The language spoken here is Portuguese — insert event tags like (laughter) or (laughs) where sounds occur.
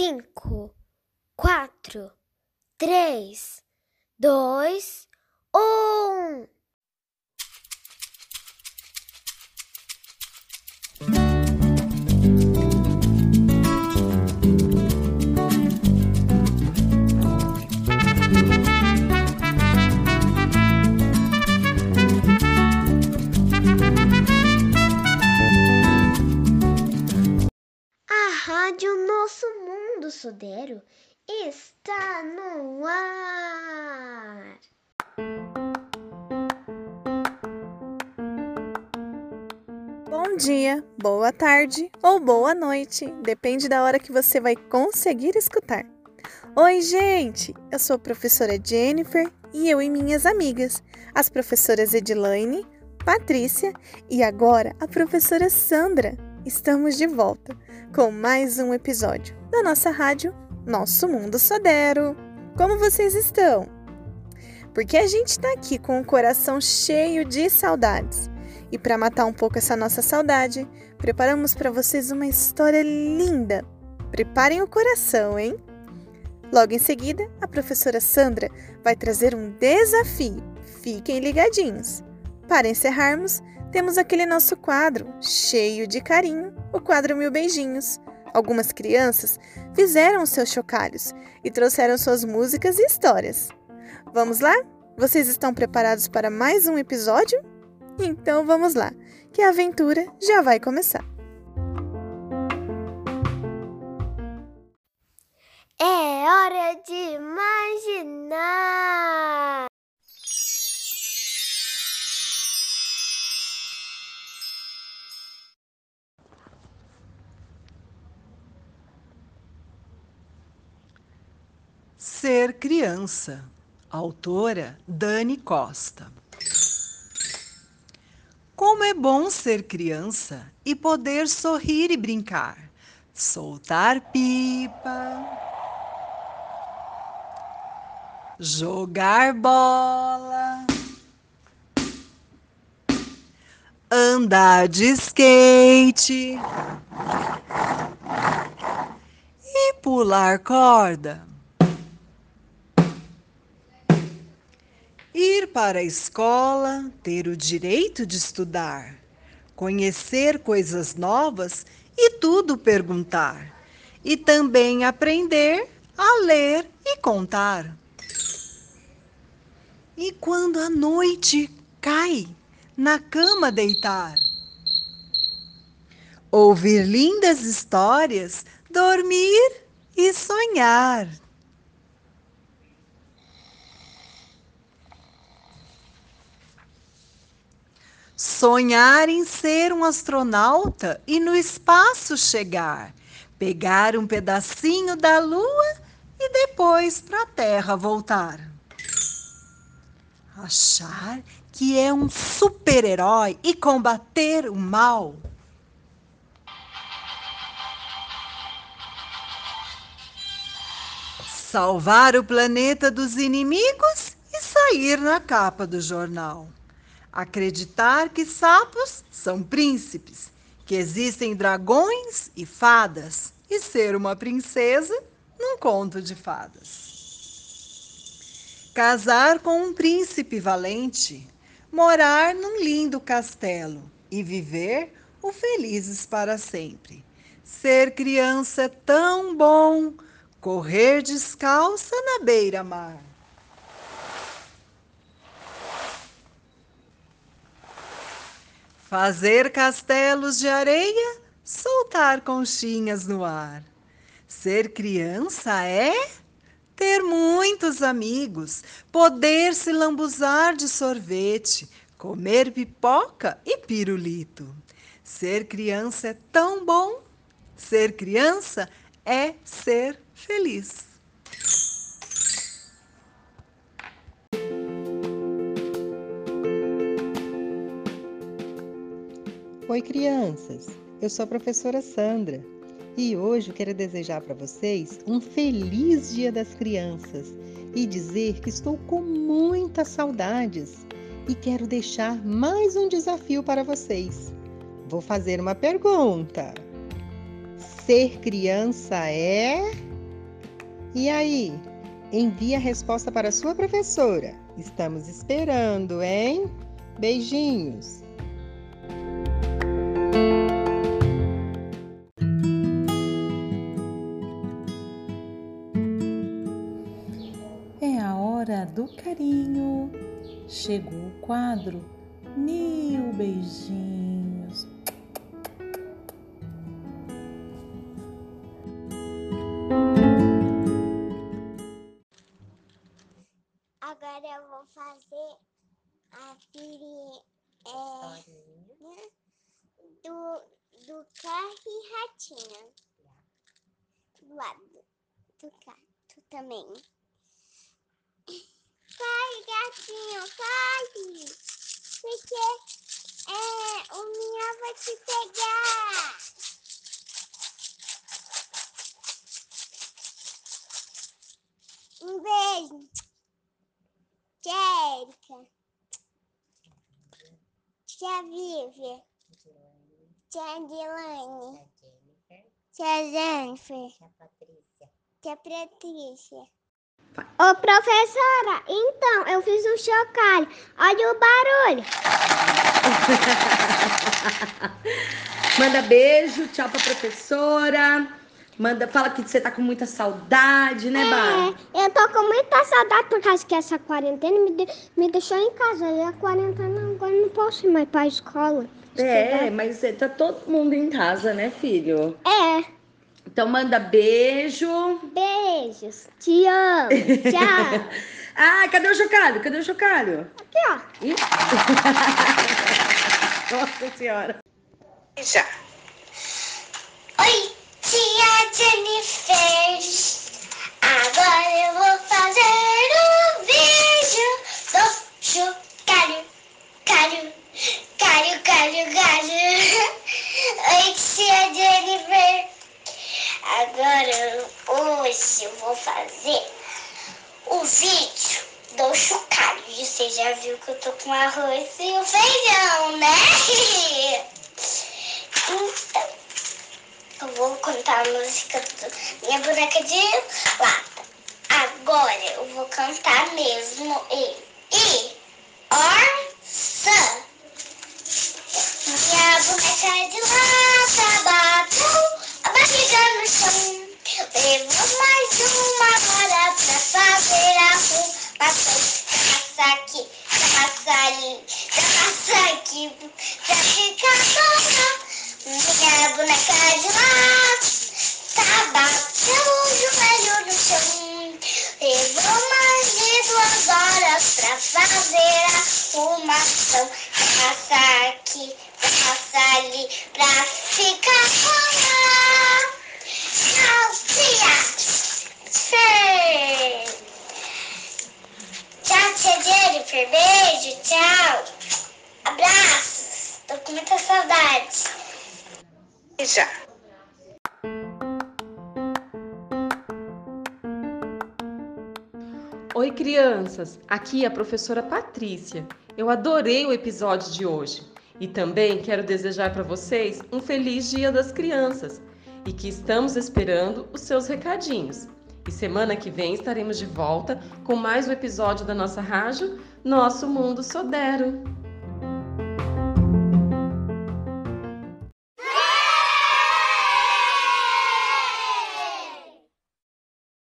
cinco, quatro, três, dois, um. Sudero está no ar. Bom dia, boa tarde ou boa noite, depende da hora que você vai conseguir escutar. Oi, gente! Eu sou a professora Jennifer e eu e minhas amigas, as professoras Edilaine, Patrícia e agora a professora Sandra. Estamos de volta com mais um episódio da nossa rádio Nosso Mundo Sodero. Como vocês estão? Porque a gente está aqui com o coração cheio de saudades. E para matar um pouco essa nossa saudade, preparamos para vocês uma história linda. Preparem o coração, hein? Logo em seguida, a professora Sandra vai trazer um desafio. Fiquem ligadinhos. Para encerrarmos, temos aquele nosso quadro, cheio de carinho, o quadro Mil Beijinhos. Algumas crianças fizeram os seus chocalhos e trouxeram suas músicas e histórias. Vamos lá? Vocês estão preparados para mais um episódio? Então vamos lá, que a aventura já vai começar. É hora de imaginar. Ser Criança, autora Dani Costa. Como é bom ser criança e poder sorrir e brincar, soltar pipa, jogar bola, andar de skate e pular corda. Ir para a escola, ter o direito de estudar, conhecer coisas novas e tudo perguntar, e também aprender a ler e contar. E quando a noite cai, na cama deitar, ouvir lindas histórias, dormir e sonhar. Sonhar em ser um astronauta e no espaço chegar, pegar um pedacinho da lua e depois para a Terra voltar. Achar que é um super-herói e combater o mal. Salvar o planeta dos inimigos e sair na capa do jornal. Acreditar que sapos são príncipes, que existem dragões e fadas, e ser uma princesa num conto de fadas. Casar com um príncipe valente, morar num lindo castelo e viver o felizes para sempre. Ser criança é tão bom, correr descalça na beira-mar. Fazer castelos de areia, soltar conchinhas no ar. Ser criança é ter muitos amigos, poder se lambuzar de sorvete, comer pipoca e pirulito. Ser criança é tão bom. Ser criança é ser feliz. Oi, crianças! Eu sou a professora Sandra e hoje eu quero desejar para vocês um feliz Dia das Crianças e dizer que estou com muitas saudades e quero deixar mais um desafio para vocês. Vou fazer uma pergunta. Ser criança é. E aí? Envie a resposta para sua professora. Estamos esperando, hein? Beijinhos! Chegou o quadro Mil Beijinhos. Agora eu vou fazer a filha é, do, do carro e ratinho. Do lado do gato também. Corre, gatinho, corre! Porque é, o minha vai te pegar. Um beijo. Tia Erika. Tia Vivi. Tia Dilane. Tia Jennifer. Tia Patrícia. Ô professora, então eu fiz um chocalho. Olha o barulho. (laughs) Manda beijo, tchau pra professora. Manda, fala que você tá com muita saudade, né, Bar? É, eu tô com muita saudade por causa que essa quarentena me, de- me deixou em casa. E a quarentena agora eu não posso ir mais pra escola. É, mas é, tá todo mundo em casa, né, filho? É, Então manda beijo. beijos. Te amo. Tchau. (laughs) Ah, cadê o chocalho? Cadê o chocalho? Aqui, ó. Ih. (laughs) Nossa senhora. Já. Oi, tia Jennifer. Agora eu vou fazer um vídeo do chocalho. Calho, calho, calho, calho. Oi, tia Jennifer. Agora, hoje eu vou fazer o vídeo do chocalho. E Você já viu que eu tô com arroz e o feijão, né? Então, eu vou cantar a música do Minha Boneca de Lata. Agora eu vou cantar mesmo ele. E, orça. Minha boneca de lata fazer a arrumação. Passa aqui, passa ali, pra Oi, crianças! Aqui é a professora Patrícia. Eu adorei o episódio de hoje e também quero desejar para vocês um feliz Dia das Crianças e que estamos esperando os seus recadinhos. E semana que vem estaremos de volta com mais um episódio da nossa rádio Nosso Mundo Sodero.